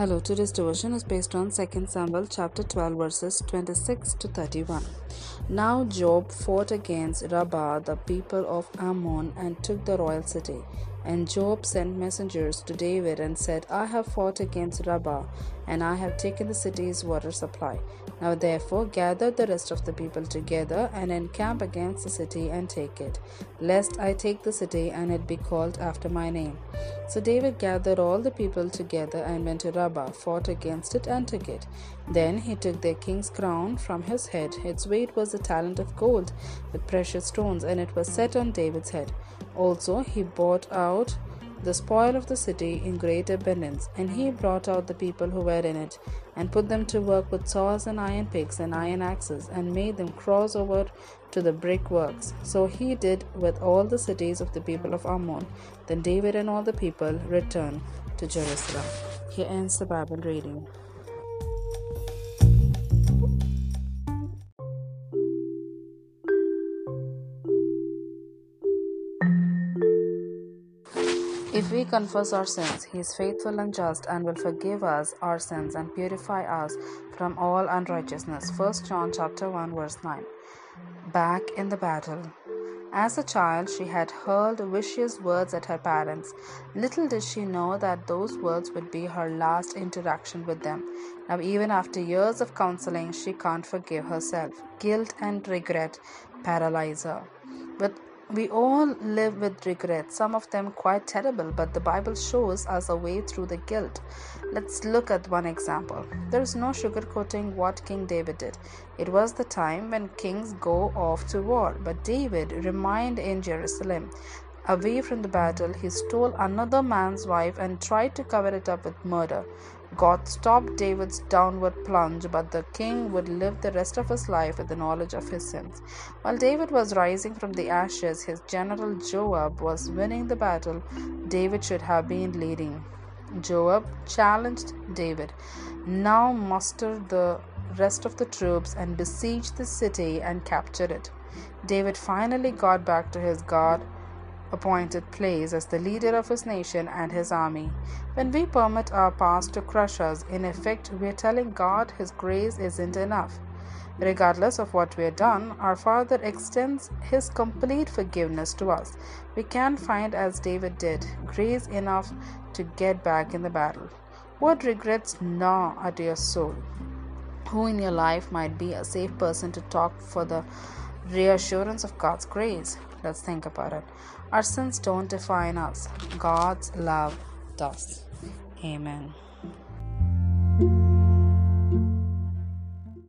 Hello, today's devotion is based on 2 Samuel chapter 12 verses 26 to 31. Now Joab fought against Rabbah, the people of Ammon, and took the royal city. And Joab sent messengers to David and said, I have fought against Rabbah, and I have taken the city's water supply. Now therefore gather the rest of the people together and encamp against the city and take it, lest I take the city and it be called after my name. So David gathered all the people together and went to Rabbah, fought against it, and took it. Then he took their king's crown from his head. Its weight was a talent of gold with precious stones, and it was set on David's head. Also, he bought out the spoil of the city in great abundance, and he brought out the people who were in it, and put them to work with saws and iron picks and iron axes, and made them cross over to the brick works. So he did with all the cities of the people of Ammon. Then David and all the people returned to Jerusalem. Here ends the Bible reading. If we confess our sins, he is faithful and just and will forgive us our sins and purify us from all unrighteousness. 1 John chapter 1 verse 9. Back in the battle. As a child, she had hurled vicious words at her parents. Little did she know that those words would be her last interaction with them. Now, even after years of counseling, she can't forgive herself. Guilt and regret paralyze her. But we all live with regrets, some of them quite terrible, but the Bible shows us a way through the guilt. Let's look at one example. There is no sugarcoating what King David did. It was the time when kings go off to war, but David remained in Jerusalem. Away from the battle, he stole another man's wife and tried to cover it up with murder. God stopped David's downward plunge, but the king would live the rest of his life with the knowledge of his sins. While David was rising from the ashes, his general Joab was winning the battle David should have been leading. Joab challenged David, Now muster the rest of the troops and besiege the city and capture it. David finally got back to his God appointed place as the leader of his nation and his army. When we permit our past to crush us, in effect, we are telling God His grace isn't enough. Regardless of what we have done, our Father extends His complete forgiveness to us. We can find, as David did, grace enough to get back in the battle. What regrets gnaw at your soul? Who in your life might be a safe person to talk for the reassurance of God's grace? Let's think about it. Our sins don't define us, God's love does. Amen.